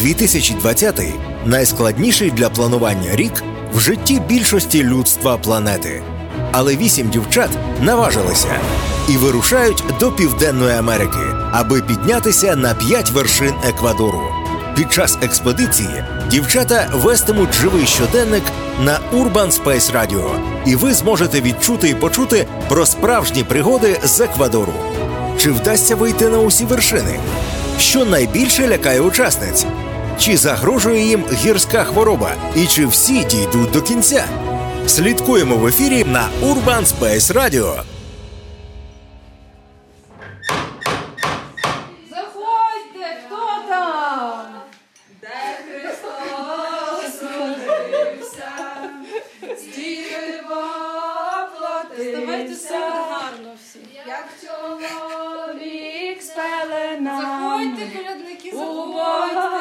2020 – найскладніший для планування рік в житті більшості людства планети. Але вісім дівчат наважилися і вирушають до Південної Америки, аби піднятися на п'ять вершин Еквадору. Під час експедиції дівчата вестимуть живий щоденник на Urban Space Radio, і ви зможете відчути і почути про справжні пригоди з Еквадору. Чи вдасться вийти на усі вершини? Що найбільше лякає учасниць? Чи загрожує їм гірська хвороба? І чи всі дійдуть до кінця? Слідкуємо в ефірі на Urban Space Radio. Заходьте, хто там? Де Христос родився, діва платився, гарно всі. як чоловік з пеленами. Заходьте, колядники, заходьте. Бога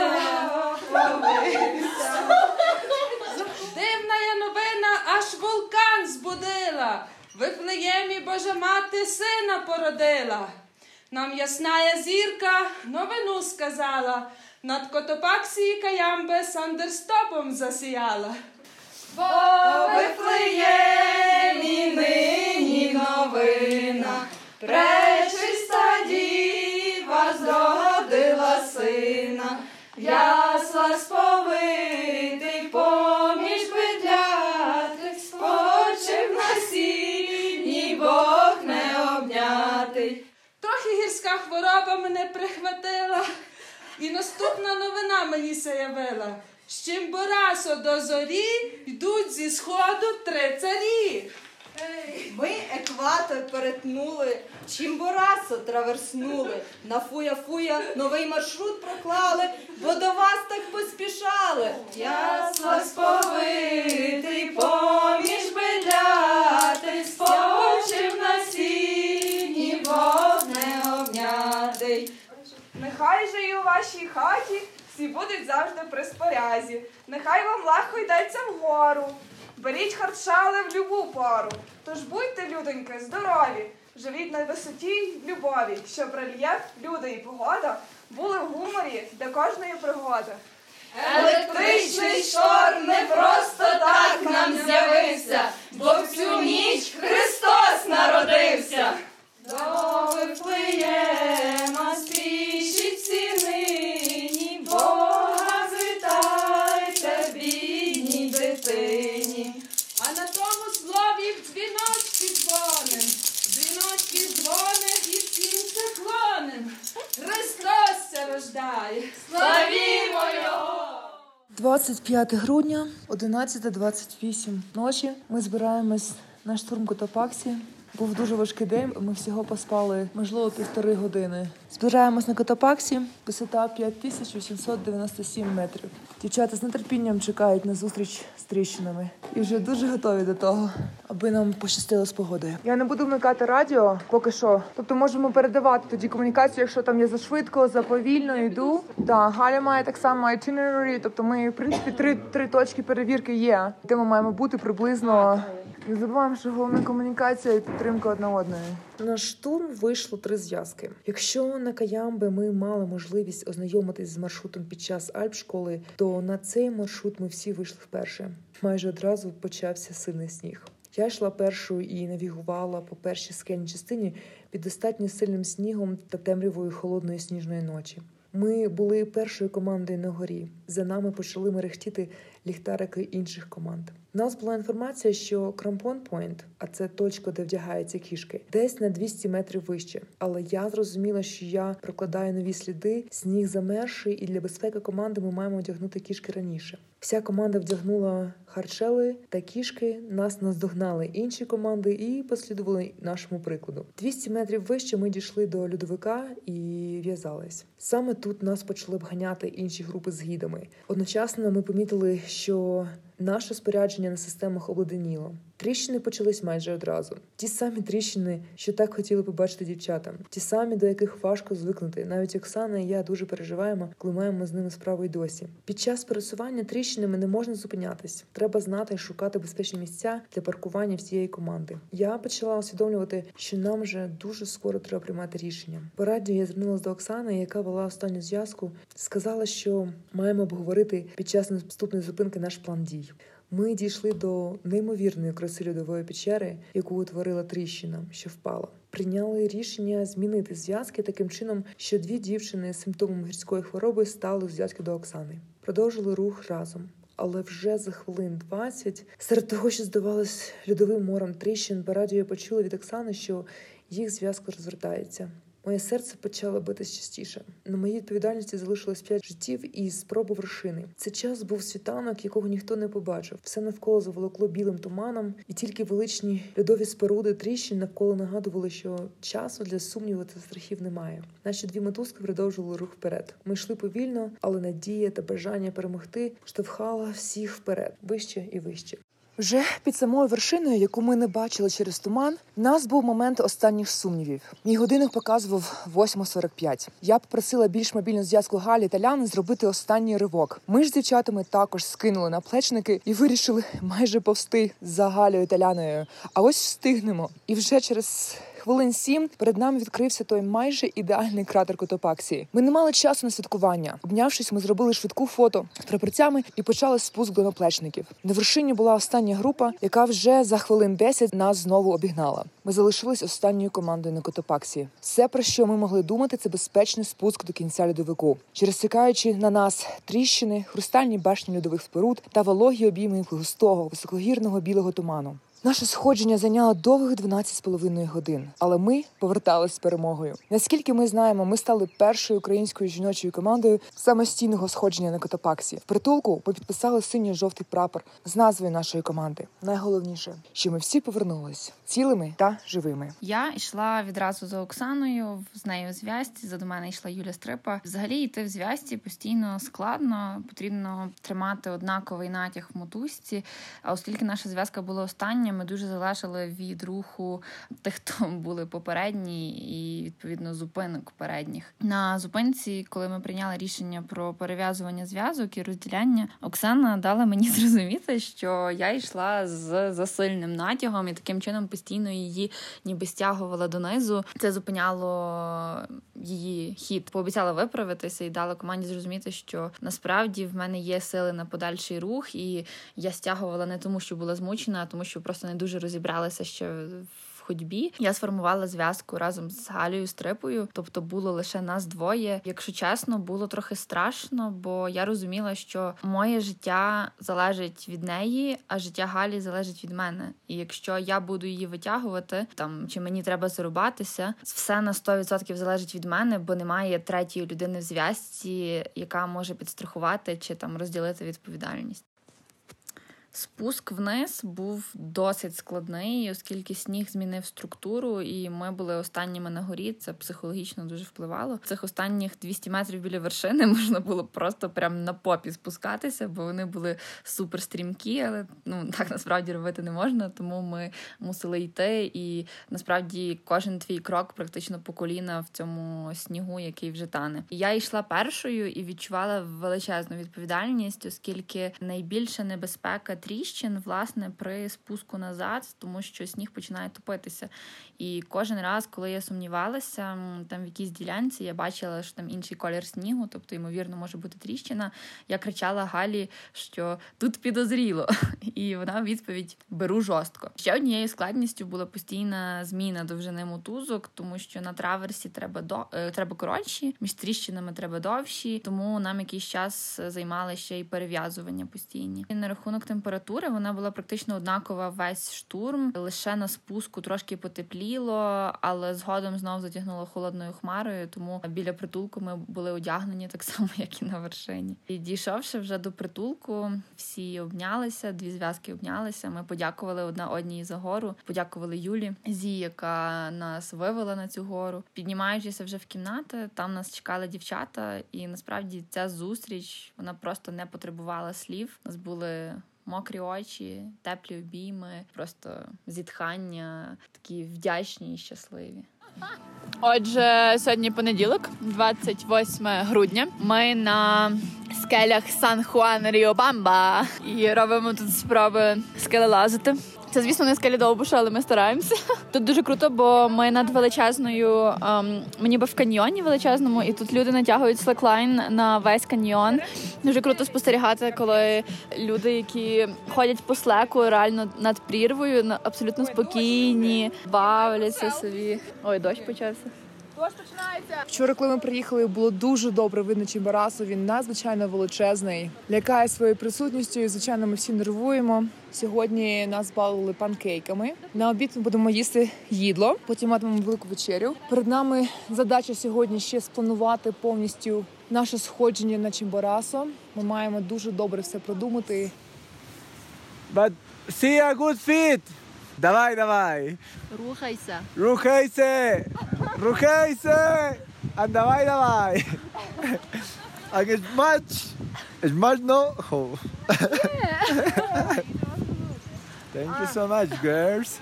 Дивна я новина, аж вулкан збудила. В Вифлеємі Божа мати сина породила. Нам ясная зірка новину сказала. Над Котопаксії каямби Сандерстопом засіяла. Бо Вифлеємі нині хвороба мене прихватила, і наступна новина мені се явила. З чим борасо до зорі йдуть зі сходу три царі. Ми екватор перетнули, Чімборасо траверснули, на фуя-фуя новий маршрут проклали, бо до вас так поспішали. Ясла сповитий поміж бедляти, спочив на Нехай же і у вашій хаті всі будуть завжди при спорязі. Нехай вам легко йдеться вгору. Беріть харчали в любу пору. Тож будьте, людоньки, здорові, живіть на висоті й любові, щоб рельєф, люди і погода були в гуморі для кожної пригоди. Електричний шор не просто так нам з'явився, бо в цю ніч Христос народився. До Вифлеєма спішіть нині, Бога звітайте, бідній дитині. А на тому слові в дзвіночки дзвоним, дзвіночки і всім це. Христос ся рождає, славімо Його! 25 грудня, 11.28 ночі. Ми збираємось на штурм Котопаксі. Був дуже важкий день. Ми всього поспали, можливо, півтори години. Збираємось на Котопаксі, висота 5897 метрів. Дівчата з нетерпінням чекають на зустріч з тріщинами і вже дуже готові до того, аби нам пощастило з погодою. Я не буду вмикати радіо поки що. Тобто можемо передавати тоді комунікацію, якщо там я зашвидко, заповільно йду. Так, Галя має так само itinerary, тобто ми, в принципі, три, три точки перевірки є, де ми маємо бути приблизно. Не забуваємо, що головна комунікація і підтримка одна одної. На штурм вийшло три зв'язки. Якщо на Каямбе ми мали можливість ознайомитись з маршрутом під час Альпшколи, то на цей маршрут ми всі вийшли вперше. Майже одразу почався сильний сніг. Я йшла першою і навігувала по першій скельній частині під достатньо сильним снігом та темрявою холодної сніжної ночі. Ми були першою командою на горі. За нами почали мерехтіти ліхтарики інших команд. Нас була інформація, що Крампон Пойнт, а це точка, де вдягаються кішки, десь на 200 метрів вище. Але я зрозуміла, що я прокладаю нові сліди, сніг замерший, і для безпеки команди ми маємо одягнути кішки раніше. Вся команда вдягнула харчели та кішки. Нас наздогнали інші команди і послідували нашому прикладу. 200 метрів вище ми дійшли до льодовика і в'язались. Саме тут нас почали обганяти інші групи з гідами. Одночасно ми помітили, що Наше спорядження на системах обледеніло. Тріщини почались майже одразу. Ті самі тріщини, що так хотіли побачити дівчата, ті самі, до яких важко звикнути. Навіть Оксана і я дуже переживаємо, коли маємо з ними справу й досі. Під час пересування тріщинами не можна зупинятись. Треба знати і шукати безпечні місця для паркування всієї команди. Я почала усвідомлювати, що нам вже дуже скоро треба приймати рішення. По радіо я звернулася до Оксани, яка вела останню зв'язку. Сказала, що маємо обговорити під час наступної зупинки наш план дій. Ми дійшли до неймовірної краси льодової печери, яку утворила тріщина, що впала. Прийняли рішення змінити зв'язки таким чином, що дві дівчини з симптомами гірської хвороби стали зв'язки до Оксани. Продовжили рух разом. Але вже за хвилин 20, серед того, що здавалось льодовим морем тріщин, по радіо я почула від Оксани, що їх зв'язка розвертається. Моє серце почало битись частіше. На моїй відповідальності залишилось п'ять життів і спробу вершини. Це час був світанок, якого ніхто не побачив. Все навколо заволокло білим туманом, і тільки величні льодові споруди тріщин навколо нагадували, що часу для сумніву та страхів немає. Наші дві мотузки продовжували рух вперед. Ми йшли повільно, але надія та бажання перемогти штовхала всіх вперед, вище і вище. Вже під самою вершиною, яку ми не бачили через туман, в нас був момент останніх сумнівів. Мій годинник показував 8.45. Я попросила більш мобільну зв'язку Галі та Ляни зробити останній ривок. Ми ж з дівчатами також скинули наплечники і вирішили майже повсти за Галею та Ляною. А ось встигнемо. І вже через Хвилин сім перед нами відкрився той майже ідеальний кратер Котопаксії. Ми не мали часу на святкування. Обнявшись, ми зробили швидку фото з прапорцями і почали спуск до наплечників. На вершині була остання група, яка вже за хвилин 10 нас знову обігнала. Ми залишились останньою командою на Котопаксії. Все, про що ми могли думати, це безпечний спуск до кінця льодовику, через стікаючи на нас тріщини, хрустальні башні льодових споруд та вологі обійми густого високогірного білого туману. Наше сходження зайняло довгих 12,5 годин, але ми повертались з перемогою. Наскільки ми знаємо, ми стали першою українською жіночою командою самостійного сходження на Котопаксі. В притулку ми підписали синьо-жовтий прапор з назвою нашої команди. Найголовніше, що ми всі повернулись цілими та живими. Я йшла відразу за Оксаною з нею зв'язці. За до мене йшла Юля Стрипа. Взагалі йти в зв'язці постійно складно. Потрібно тримати однаковий натяг в мотузці. А оскільки наша зв'язка була остання, ми дуже залежали від руху тих, хто були попередні, і відповідно зупинок передніх. На зупинці, коли ми прийняли рішення про перев'язування зв'язок і розділяння, Оксана дала мені зрозуміти, що я йшла з засильним натягом і таким чином постійно її ніби стягувала донизу. Це зупиняло її хід. Пообіцяла виправитися і дала команді зрозуміти, що насправді в мене є сили на подальший рух, і я стягувала не тому, що була змучена, а тому, що просто не дуже розібралася ще в ходьбі. Я сформувала зв'язку разом з Галею Стрипою, тобто було лише нас двоє. Якщо чесно, було трохи страшно, бо я розуміла, що моє життя залежить від неї, а життя Галі залежить від мене. І якщо я буду її витягувати, там чи мені треба зарубатися, все на 100% залежить від мене, бо немає третьої людини в зв'язці, яка може підстрахувати чи там розділити відповідальність. Спуск вниз був досить складний, оскільки сніг змінив структуру, і ми були останніми на горі. Це психологічно дуже впливало. Цих останніх 200 метрів біля вершини можна було просто прям на попі спускатися, бо вони були супер стрімкі, але ну так насправді робити не можна. Тому ми мусили йти. І насправді кожен твій крок практично по коліна в цьому снігу, який вже тане. Я йшла першою і відчувала величезну відповідальність, оскільки найбільша небезпека тріщин, власне, при спуску назад, тому що сніг починає топитися. І кожен раз, коли я сумнівалася, там в якійсь ділянці я бачила, що там інший колір снігу, тобто, ймовірно, може бути тріщина. Я кричала Галі, що тут підозріло, і вона в відповідь беру жорстко. Ще однією складністю була постійна зміна довжини мотузок, тому що на траверсі треба до е, треба коротші, між тріщинами треба довші, тому нам якийсь час займали ще й перев'язування постійні. І на рахунок температури температури вона була практично однакова весь штурм. Лише на спуску трошки потепліло, але згодом знову затягнуло холодною хмарою. Тому біля притулку ми були одягнені так само, як і на вершині. І дійшовши вже до притулку, всі обнялися, дві зв'язки обнялися. Ми подякували одна одній за гору. Подякували Юлі Зі, яка нас вивела на цю гору. Піднімаючися вже в кімнати, там нас чекали дівчата, і насправді ця зустріч вона просто не потребувала слів. Нас були мокрі очі, теплі обійми, просто зітхання, такі вдячні і щасливі. Отже, сьогодні понеділок, 28 грудня. Ми на скелях Сан Хуан Ріобамба і робимо тут спроби скелелазити. Це, звісно, не скелі довбуша, але ми стараємося. Тут дуже круто, бо ми над величезною, ем, ми ніби в каньйоні величезному, і тут люди натягують слеклайн на весь каньйон. Дуже круто спостерігати, коли люди, які ходять по слеку, реально над прірвою, абсолютно спокійні, бавляться собі. Ой, дощ почався. Вчора, коли ми приїхали, було дуже добре видно Чимбарасу. Він надзвичайно величезний, лякає своєю присутністю. І, звичайно, ми всі нервуємо. Сьогодні нас балили панкейками. На обід ми будемо їсти їдло. Потім матимемо велику вечерю. Перед нами задача сьогодні ще спланувати повністю наше сходження на Чимбарасо. Ми маємо дуже добре все продумати. But see a good fit. Давай, давай. Рухайся. Рухайся. Рухайся. And давай, давай. And it's much. It's much no. Oh. Thank you so much, girls.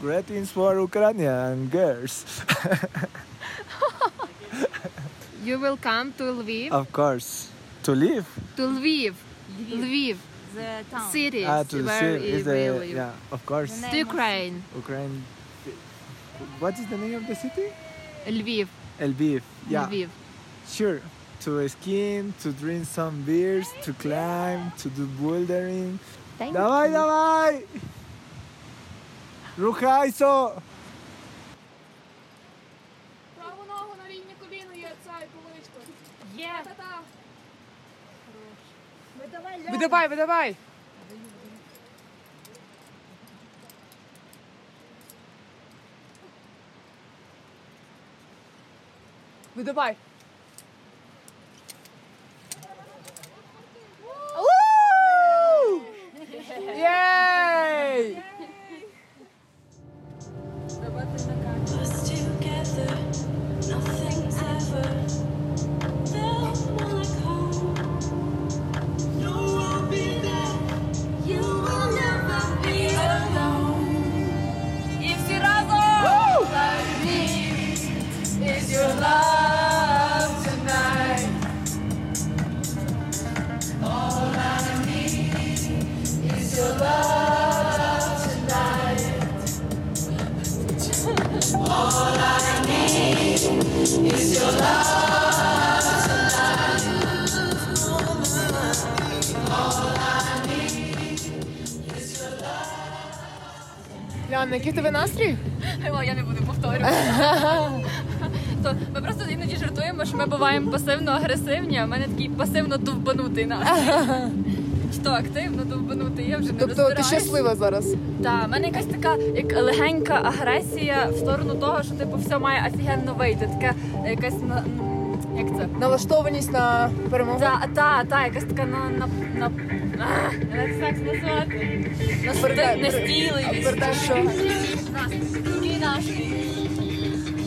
Greetings for Ukrainian girls. You will come to Lviv. of course. To live. To Lviv. Lviv. The town. City. Ah, to where see. we Is the, live. yeah, of course. To Ukraine. Ukraine. What is the name of the city? Lviv. Lviv. Yeah. Lviv. Sure. To skiing, to drink some beers, to climb, to do bouldering. Давай, давай! Рухайся! Праву ногу на рівні коліна є цей поличко. Є. Та-та. Видавай, with. Ляна, який тебе настрій? О, я не буду повторювати. То ми просто іноді жартуємо, що ми буваємо пасивно-агресивні, а в мене такий пасивно-довбанутий настрій. Що активно довбанутий, я вже не Тобто ти щаслива зараз? Так, в мене якась така як легенька агресія в сторону того, що типу все має офігенно вийти. Така якась на як це? Налаштованість на перемогу? Та, та, та, якась така на на на а, як так назвати? Настрій?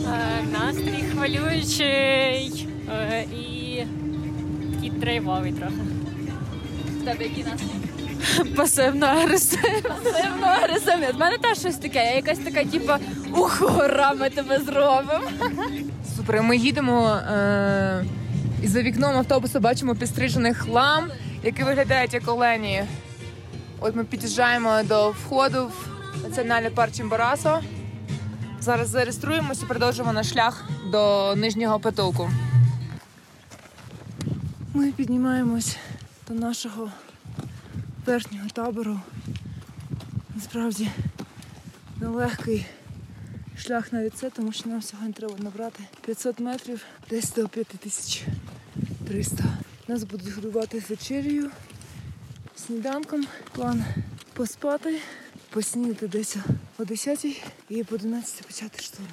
Е, Настрій хвилюючий е, і такий тривожний трохи. В тебе який настрій? Пасивно агресивний. Пасивно агресивний. В мене теж щось таке. Я якась така, типу, ух, гора, ми тебе зробимо. Супер, ми їдемо е- і за вікном автобуса бачимо підстрижених лам, які виглядають як олені. От ми під'їжджаємо до входу в національний парк Чимборасо. Зараз зареєструємося і продовжимо наш шлях до нижнього потоку. Ми піднімаємось до нашого верхнього табору. Насправді нелегкий шлях навіть це, тому що нам сьогодні треба набрати 500 метрів десь до 5300. Нас будуть годувати з вечерею, сніданком. План поспати, поснідати десь о 10 і по 11 почати штурм.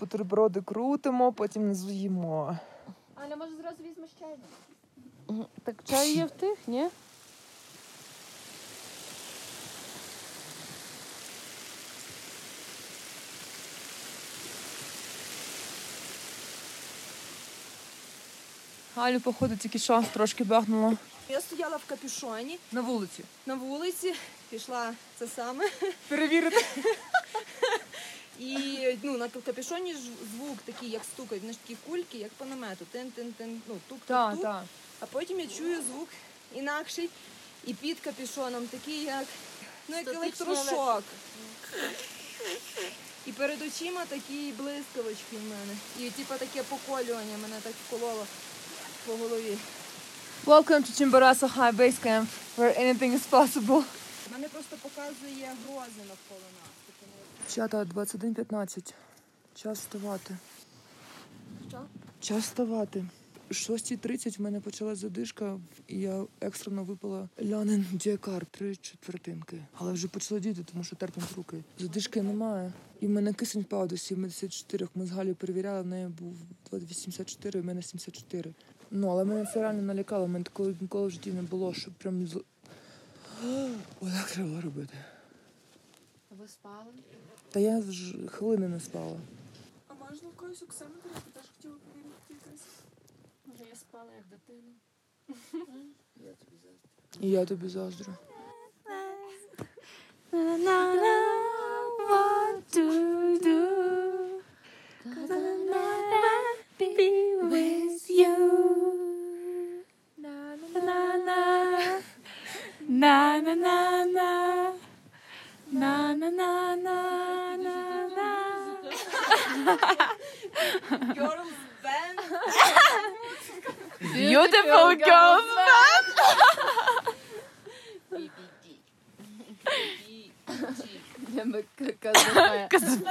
Бутерброди крутимо, потім не з'їмо. Аля, може зразу візьмеш чай? Так чай є в тих, ні? Галю, походу, тільки що трошки бахнуло Я стояла в капюшоні на вулиці. на вулиці, пішла це саме. Перевірити. І ну, на капюшоні ж звук такий, як стукають, вони ж такі кульки, як по намету. Тин-тин-тин, ну, тук-тук-тук. так. А потім я чую звук інакший і під капюшоном такий, як, ну, як електрошок. І перед очима такі блискавочки в мене. І типу таке поколювання мене так вкололо по голові. Welcome to Chimborazo High Base Camp, where anything is possible. Мене просто показує грози навколо нас. Ну, 21.15. Час вставати. Що? Час вставати. О 6.30 в мене почалась задишка, і я екстрено випила лянин діакар, три четвертинки. Але вже почала діти, тому що терпнуть руки. Задишки немає. І в мене кисень впав до 74. Ми з Галею перевіряли, в неї був 84, в мене 74. Ну, але мене це реально налякало. Мене такого ніколи в житті не було, щоб прям. Отак треба робити. Ви спали? Та я ж хвилини не спала. А можна в когось оксаметр? Я теж хотіла перевірити якась. Може, я спала як дитина. І я тобі заздрю. Girls band. Beautiful girls band. BBD. BBG. 全部かかず。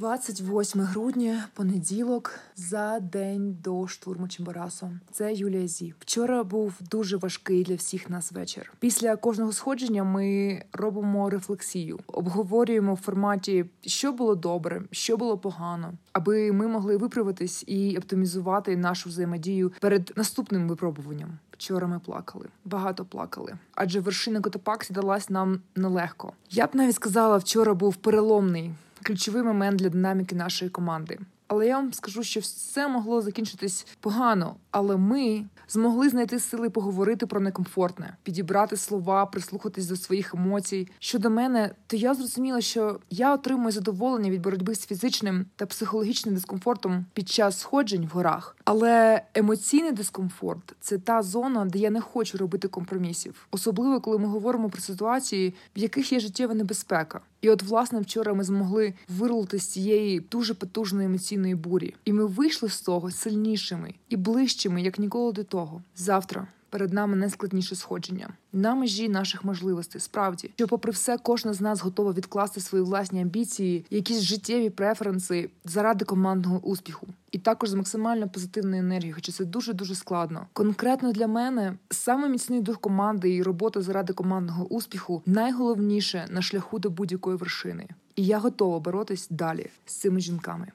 28 грудня, понеділок, за день до штурму Чимбарасу. Це Юлія Зі. Вчора був дуже важкий для всіх нас вечір. Після кожного сходження ми робимо рефлексію, обговорюємо в форматі, що було добре, що було погано, аби ми могли виправитись і оптимізувати нашу взаємодію перед наступним випробуванням. Вчора ми плакали, багато плакали, адже вершина Котопаксі далась нам нелегко. Я б навіть сказала, вчора був переломний ключовий момент для динаміки нашої команди. Але я вам скажу, що все могло закінчитись погано, але ми змогли знайти сили поговорити про некомфортне, підібрати слова, прислухатись до своїх емоцій. Щодо мене, то я зрозуміла, що я отримую задоволення від боротьби з фізичним та психологічним дискомфортом під час сходжень в горах. Але емоційний дискомфорт це та зона, де я не хочу робити компромісів, особливо коли ми говоримо про ситуації, в яких є життєва небезпека. І от, власне, вчора ми змогли вирулити з цієї дуже потужної емоційної бурі, і ми вийшли з того сильнішими і ближчими, як ніколи до того. Завтра перед нами найскладніше сходження на межі наших можливостей. Справді, що, попри все, кожна з нас готова відкласти свої власні амбіції, якісь життєві преференси заради командного успіху. І також з максимально позитивною енергією, хоча це дуже дуже складно. Конкретно для мене саме міцний дух команди і робота заради командного успіху найголовніше на шляху до будь-якої вершини. І я готова боротись далі з цими жінками.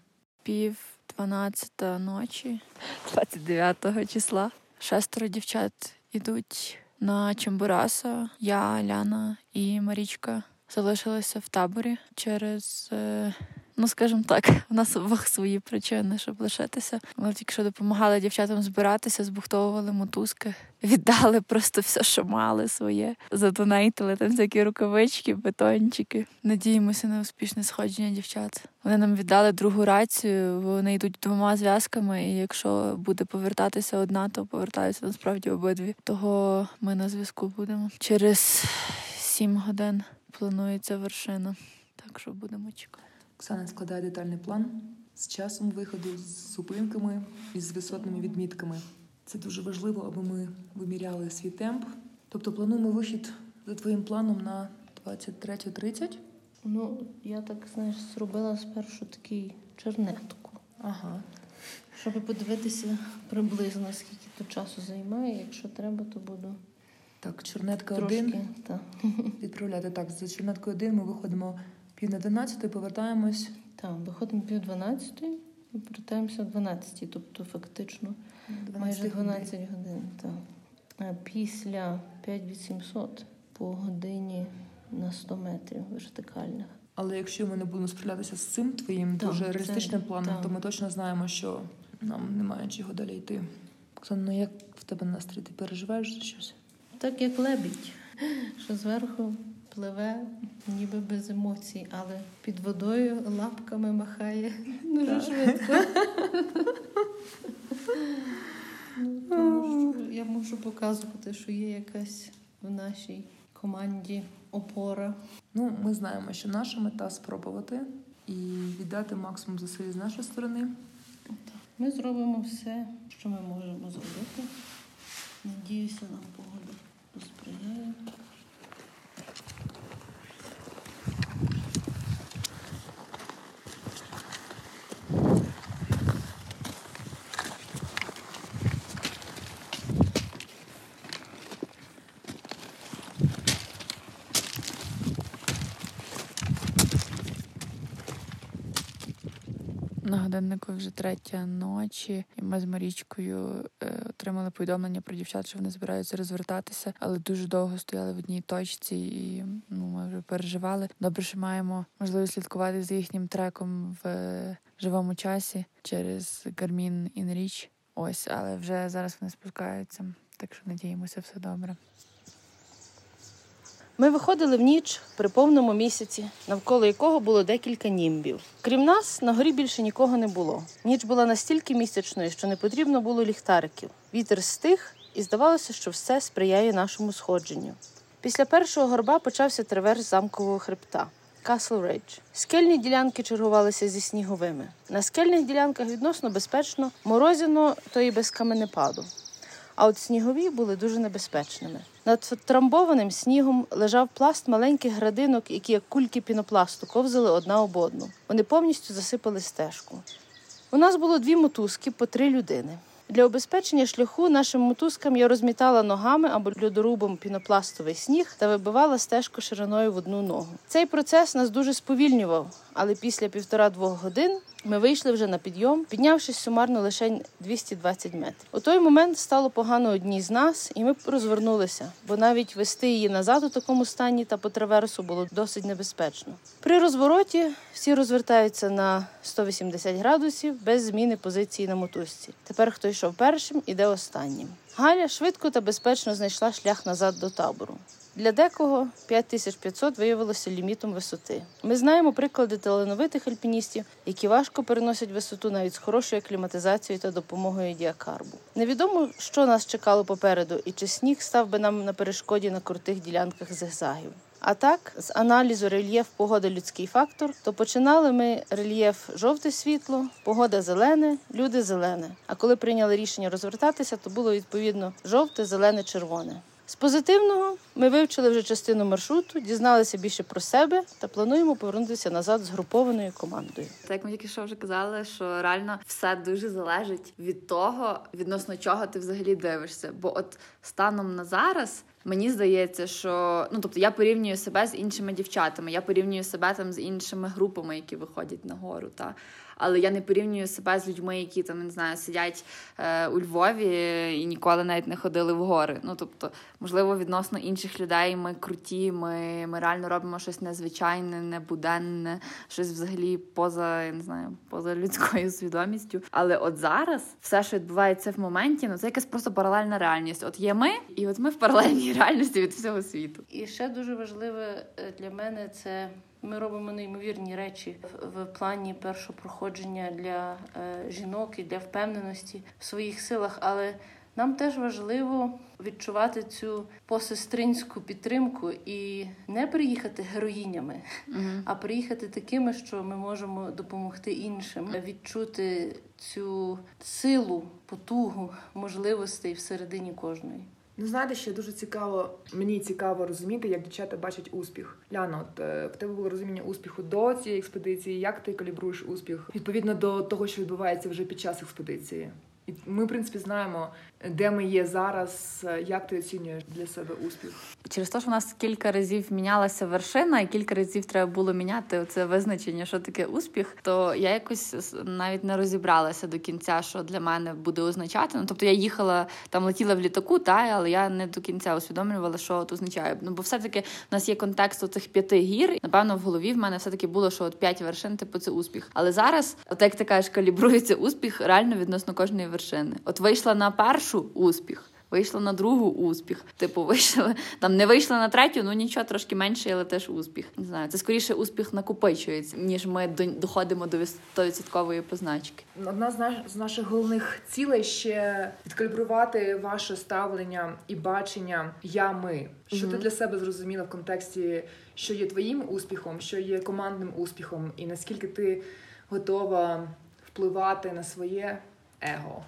Пів дванадцята ночі, 29 числа. Шестеро дівчат ідуть на Чембураса. Я, Ляна і Марічка залишилися в таборі через. Ну, скажімо так, у нас обох свої причини, щоб лишитися. Ми тільки що допомагали дівчатам збиратися, збухтовували мотузки, віддали просто все, що мали своє. Задонейтили там всякі рукавички, бетончики. Надіємося на успішне сходження дівчат. Вони нам віддали другу рацію. Вони йдуть двома зв'язками, і якщо буде повертатися одна, то повертаються насправді обидві. Того ми на зв'язку будемо. Через сім годин планується вершина. Так що будемо чекати. Оксана складає детальний план з часом виходу, з зупинками і з висотними відмітками. Це дуже важливо, аби ми виміряли свій темп. Тобто плануємо вихід за твоїм планом на 23.30. Ну, я так, знаєш, зробила спершу такий чернетку, Ага. щоб подивитися приблизно, скільки то часу займає. Якщо треба, то буду Так, чорнетка трошки. 1. Та. Відправляти. Так, за чорнеткою 1 ми виходимо пів на 11, повертаємось Так, виходимо пів 12 і повертаємося о 12, тобто фактично 12 майже 12 годин. Так. А після 5800 по годині на 100 метрів вертикальних. Але якщо ми не будемо справлятися з цим твоїм Так, дуже це- реалістичним планом, так. то ми точно знаємо, що нам немає чого далі йти. Оксана, ну як в тебе настрій? Ти переживаєш за щось? Так як лебідь, що зверху пливе, ніби без емоцій, але під водою лапками махає дуже швидко. Ну, я можу показувати, що є якась в нашій команді опора. Ну, ми знаємо, що наша мета спробувати і віддати максимум зусиль з нашої сторони. Ми зробимо все, що ми можемо зробити. Надіюся, нам погода посприяє. На годиннику вже третя ночі, і ми з Марічкою е, отримали повідомлення про дівчат, що вони збираються розвертатися, але дуже довго стояли в одній точці, і ну ми вже переживали. Добре, що маємо можливість слідкувати за їхнім треком в е, живому часі через Garmin InReach. Ось, але вже зараз вони спускаються, так що надіємося, все добре. Ми виходили в ніч при повному місяці, навколо якого було декілька німбів. Крім нас, на горі більше нікого не було. Ніч була настільки місячною, що не потрібно було ліхтариків. Вітер стих, і здавалося, що все сприяє нашому сходженню. Після першого горба почався траверс замкового хребта. Castle Ridge. Скельні ділянки чергувалися зі сніговими. На скельних ділянках відносно безпечно, морозяно, то і без каменепаду. А от снігові були дуже небезпечними. Над трамбованим снігом лежав пласт маленьких градинок, які, як кульки пінопласту, ковзали одна об одну. Вони повністю засипали стежку. У нас було дві мотузки по три людини. Для обезпечення шляху нашим мотузкам я розмітала ногами або льодорубом пінопластовий сніг та вибивала стежку шириною в одну ногу. Цей процес нас дуже сповільнював, але після півтора-двох годин ми вийшли вже на підйом, піднявшись сумарно лише 220 метрів. У той момент стало погано одній з нас, і ми розвернулися, бо навіть вести її назад у такому стані та по траверсу було досить небезпечно. При розвороті всі розвертаються на 180 градусів без зміни позиції на мотузці. Тепер хто йшов першим, іде останнім. Галя швидко та безпечно знайшла шлях назад до табору. Для декого 5500 виявилося лімітом висоти. Ми знаємо приклади талановитих альпіністів, які важко переносять висоту навіть з хорошою кліматизацією та допомогою діакарбу. Невідомо, що нас чекало попереду, і чи сніг став би нам на перешкоді на крутих ділянках зигзагів. А так, з аналізу рельєф погода людський фактор, то починали ми рельєф жовте світло, погода зелене, люди зелене. А коли прийняли рішення розвертатися, то було відповідно жовте, зелене, червоне. З позитивного ми вивчили вже частину маршруту, дізналися більше про себе та плануємо повернутися назад з групованою командою. Так як ми тільки що вже казали, що реально все дуже залежить від того, відносно чого ти взагалі дивишся. Бо от станом на зараз мені здається, що ну тобто я порівнюю себе з іншими дівчатами, я порівнюю себе там з іншими групами, які виходять на гору. Та але я не порівнюю себе з людьми, які там не знаю, сидять е, у Львові і ніколи навіть не ходили в гори. Ну тобто, можливо, відносно інших людей ми круті, ми ми реально робимо щось незвичайне, небуденне, щось взагалі поза я не знаю, поза людською свідомістю. Але от зараз все, що відбувається в моменті, ну це якась просто паралельна реальність. От є ми, і от ми в паралельній реальності від всього світу. І ще дуже важливе е, для мене це ми робимо неймовірні речі в, плані першого проходження для е, жінок і для впевненості в своїх силах, але нам теж важливо відчувати цю посестринську підтримку і не приїхати героїнями, а приїхати такими, що ми можемо допомогти іншим, відчути цю силу, потугу можливостей всередині кожної. Ну, знаєте, ще дуже цікаво, мені цікаво розуміти, як дівчата бачать успіх. Ляна, от е, в тебе було розуміння успіху до цієї експедиції. Як ти калібруєш успіх відповідно до того, що відбувається вже під час експедиції? І ми, в принципі, знаємо, де ми є зараз, як ти оцінюєш для себе успіх. Через те, що в нас кілька разів мінялася вершина, і кілька разів треба було міняти це визначення, що таке успіх, то я якось навіть не розібралася до кінця, що для мене буде означати. Ну тобто я їхала там, летіла в літаку, та але я не до кінця усвідомлювала, що це означає. Ну бо все-таки в нас є контекст у цих п'яти гір. Напевно, в голові в мене все таки було, що от п'ять вершин, типу, це успіх. Але зараз, от як ти кажеш, калібрується успіх реально відносно кожної вершини. От вийшла на першу успіх. Вийшла на другу успіх. Типу, вийшла там, не вийшла на третю, ну нічого трошки менше, але теж успіх. Не знаю, це скоріше успіх накопичується, ніж ми доходимо до 100% позначки. Одна з, наш, з наших головних цілей ще відкалібрувати ваше ставлення і бачення я ми. Що mm-hmm. ти для себе зрозуміла в контексті, що є твоїм успіхом, що є командним успіхом, і наскільки ти готова впливати на своє его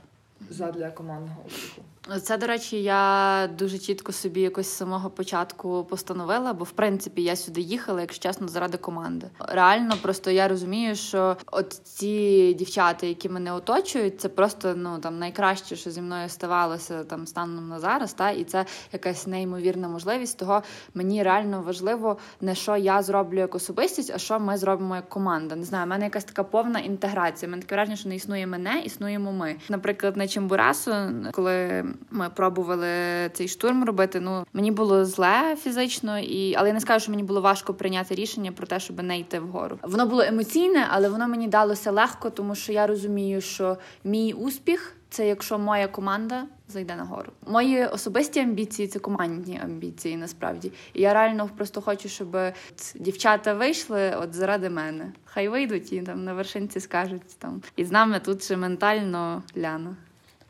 задля командного успіху. Це, до речі, я дуже чітко собі якось з самого початку постановила, бо в принципі я сюди їхала, якщо чесно, заради команди. Реально, просто я розумію, що от ці дівчата, які мене оточують, це просто ну там найкраще, що зі мною ставалося там станом на зараз. Та і це якась неймовірна можливість. Того мені реально важливо не що я зроблю як особистість, а що ми зробимо як команда. Не знаю, в мене якась така повна інтеграція. Мене таке враження, що не існує мене, існуємо ми. Наприклад, на Чимбурасу, коли ми пробували цей штурм робити. Ну мені було зле фізично, і але я не скажу, що мені було важко прийняти рішення про те, щоб не йти вгору. Воно було емоційне, але воно мені далося легко, тому що я розумію, що мій успіх це якщо моя команда зайде нагору. Мої особисті амбіції це командні амбіції, насправді. І я реально просто хочу, щоб дівчата вийшли от заради мене. Хай вийдуть і там на вершинці скажуть там. І з нами тут ще ментально ляна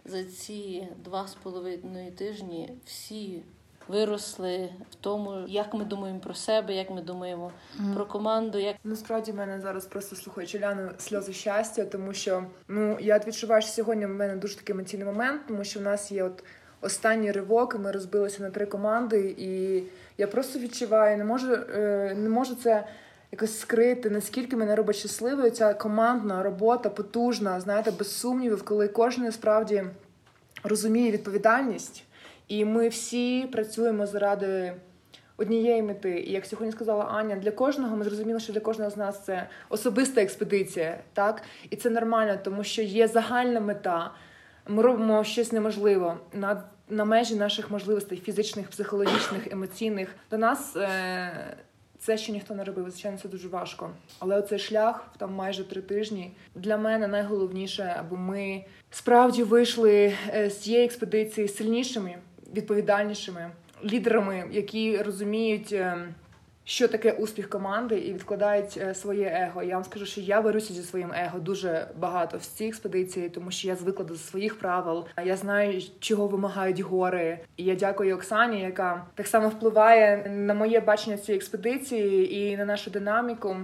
за ці два з половиною тижні всі виросли в тому, як ми думаємо про себе, як ми думаємо mm. про команду. Як насправді в мене зараз просто слухаючи Ляну сльози щастя, тому що ну я відчуваю, що сьогодні в мене дуже такий емоційний момент, тому що в нас є от останній ривок, і ми розбилися на три команди, і я просто відчуваю, не можу, е, не можу це якось скрити, наскільки мене робить щасливою ця командна робота, потужна, знаєте, без сумнівів, коли кожен справді розуміє відповідальність, і ми всі працюємо заради. Однієї мети, і як сьогодні сказала Аня, для кожного ми зрозуміли, що для кожного з нас це особиста експедиція, так і це нормально, тому що є загальна мета. Ми робимо щось неможливе на на межі наших можливостей фізичних, психологічних, емоційних. До нас е, це ще ніхто не робив. Звичайно, це дуже важко. Але оцей шлях, там майже три тижні, для мене найголовніше, аби ми справді вийшли е, з цієї експедиції сильнішими, відповідальнішими лідерами, які розуміють. Що таке успіх команди, і відкладають е, своє его. Я вам скажу, що я беруся зі своїм его дуже багато в цій експедиції, тому що я звикла до своїх правил. Я знаю, чого вимагають гори. І я дякую Оксані, яка так само впливає на моє бачення цієї експедиції і на нашу динаміку.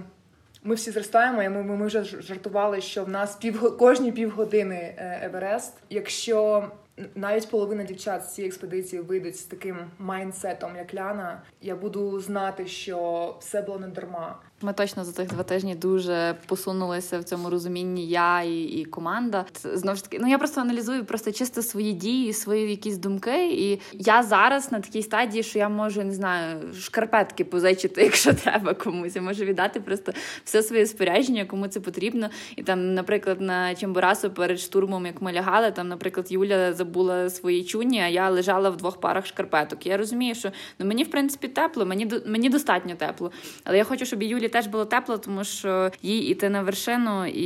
Ми всі зростаємо, ми, ми вже жартували, що в нас пів кожні півгодини е, Еверест. Якщо навіть половина дівчат з цієї експедиції вийдуть з таким майндсетом, як Ляна. Я буду знати, що все було не дарма. Ми точно за цих два тижні дуже посунулися в цьому розумінні я і і команда. Знову ж таки, ну я просто аналізую просто чисто свої дії, свої якісь думки. І я зараз на такій стадії, що я можу не знаю, шкарпетки позичити, якщо треба комусь. Я можу віддати просто все своє спорядження, кому це потрібно. І там, наприклад, на Чембурасу перед штурмом, як ми лягали, там, наприклад, Юля забула свої чуні, а я лежала в двох парах шкарпеток. Я розумію, що ну мені в принципі тепло, мені мені достатньо тепло. Але я хочу, щоб Юлі теж було тепло, тому що їй іти на вершину, і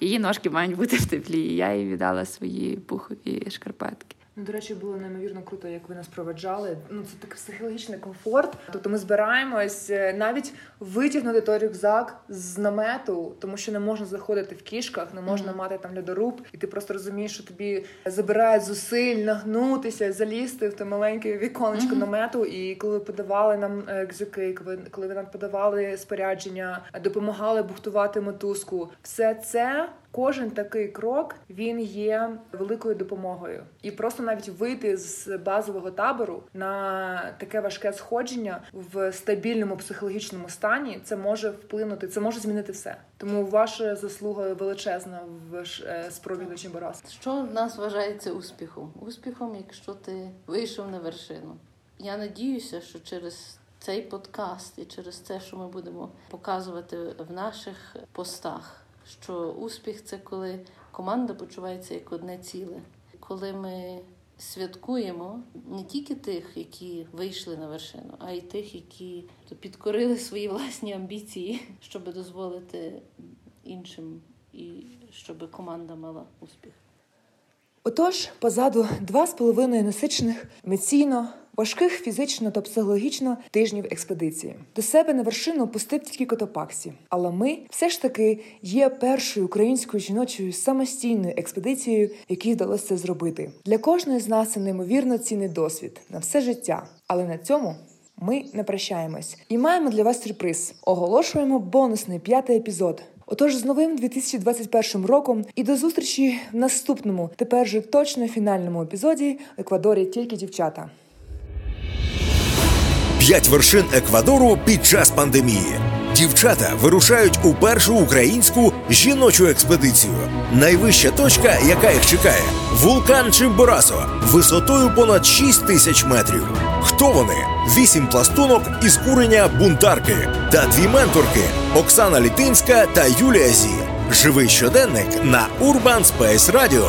її ножки мають бути в теплі. І Я їй віддала свої пухові шкарпетки. Ну, до речі, було неймовірно круто, як ви нас проведжали. Ну це такий психологічний комфорт. Тобто ми збираємось е, навіть витягнути той рюкзак з намету, тому що не можна заходити в кішках, не можна mm-hmm. мати там льодоруб, і ти просто розумієш, що тобі забирають зусиль нагнутися, залізти в те маленьке віконечко mm-hmm. намету. І коли подавали нам екзюки, коли коли ви нам подавали спорядження, допомагали бухтувати мотузку, все це Кожен такий крок він є великою допомогою, і просто навіть вийти з базового табору на таке важке сходження в стабільному психологічному стані, це може вплинути, це може змінити все. Тому ваша заслуга величезна в е, спробі до Чимборас. Що в нас вважається успіхом? Успіхом, якщо ти вийшов на вершину. Я надіюся, що через цей подкаст і через те, що ми будемо показувати в наших постах, що успіх це коли команда почувається як одне ціле, коли ми святкуємо не тільки тих, які вийшли на вершину, а й тих, які підкорили свої власні амбіції, щоб дозволити іншим і щоб команда мала успіх. Отож, позаду два з половиною насичених емоційно, важких фізично та психологічно тижнів експедиції. До себе на вершину пустив тільки Котопаксі. Але ми все ж таки є першою українською жіночою самостійною експедицією, якій вдалося зробити. Для кожної з нас це неймовірно цінний досвід на все життя. Але на цьому ми не прощаємось і маємо для вас сюрприз. Оголошуємо бонусний п'ятий епізод. Отож, з новим 2021 роком і до зустрічі в наступному, тепер же точно фінальному епізоді Еквадорі тільки дівчата. П'ять вершин Еквадору під час пандемії. Дівчата вирушають у першу українську жіночу експедицію. Найвища точка, яка їх чекає, вулкан Чимборасо, висотою понад 6 тисяч метрів. Хто вони? Вісім пластунок із курення бунтарки та дві менторки Оксана Літинська та Юлія Зі. Живий щоденник на Urban Space Radio.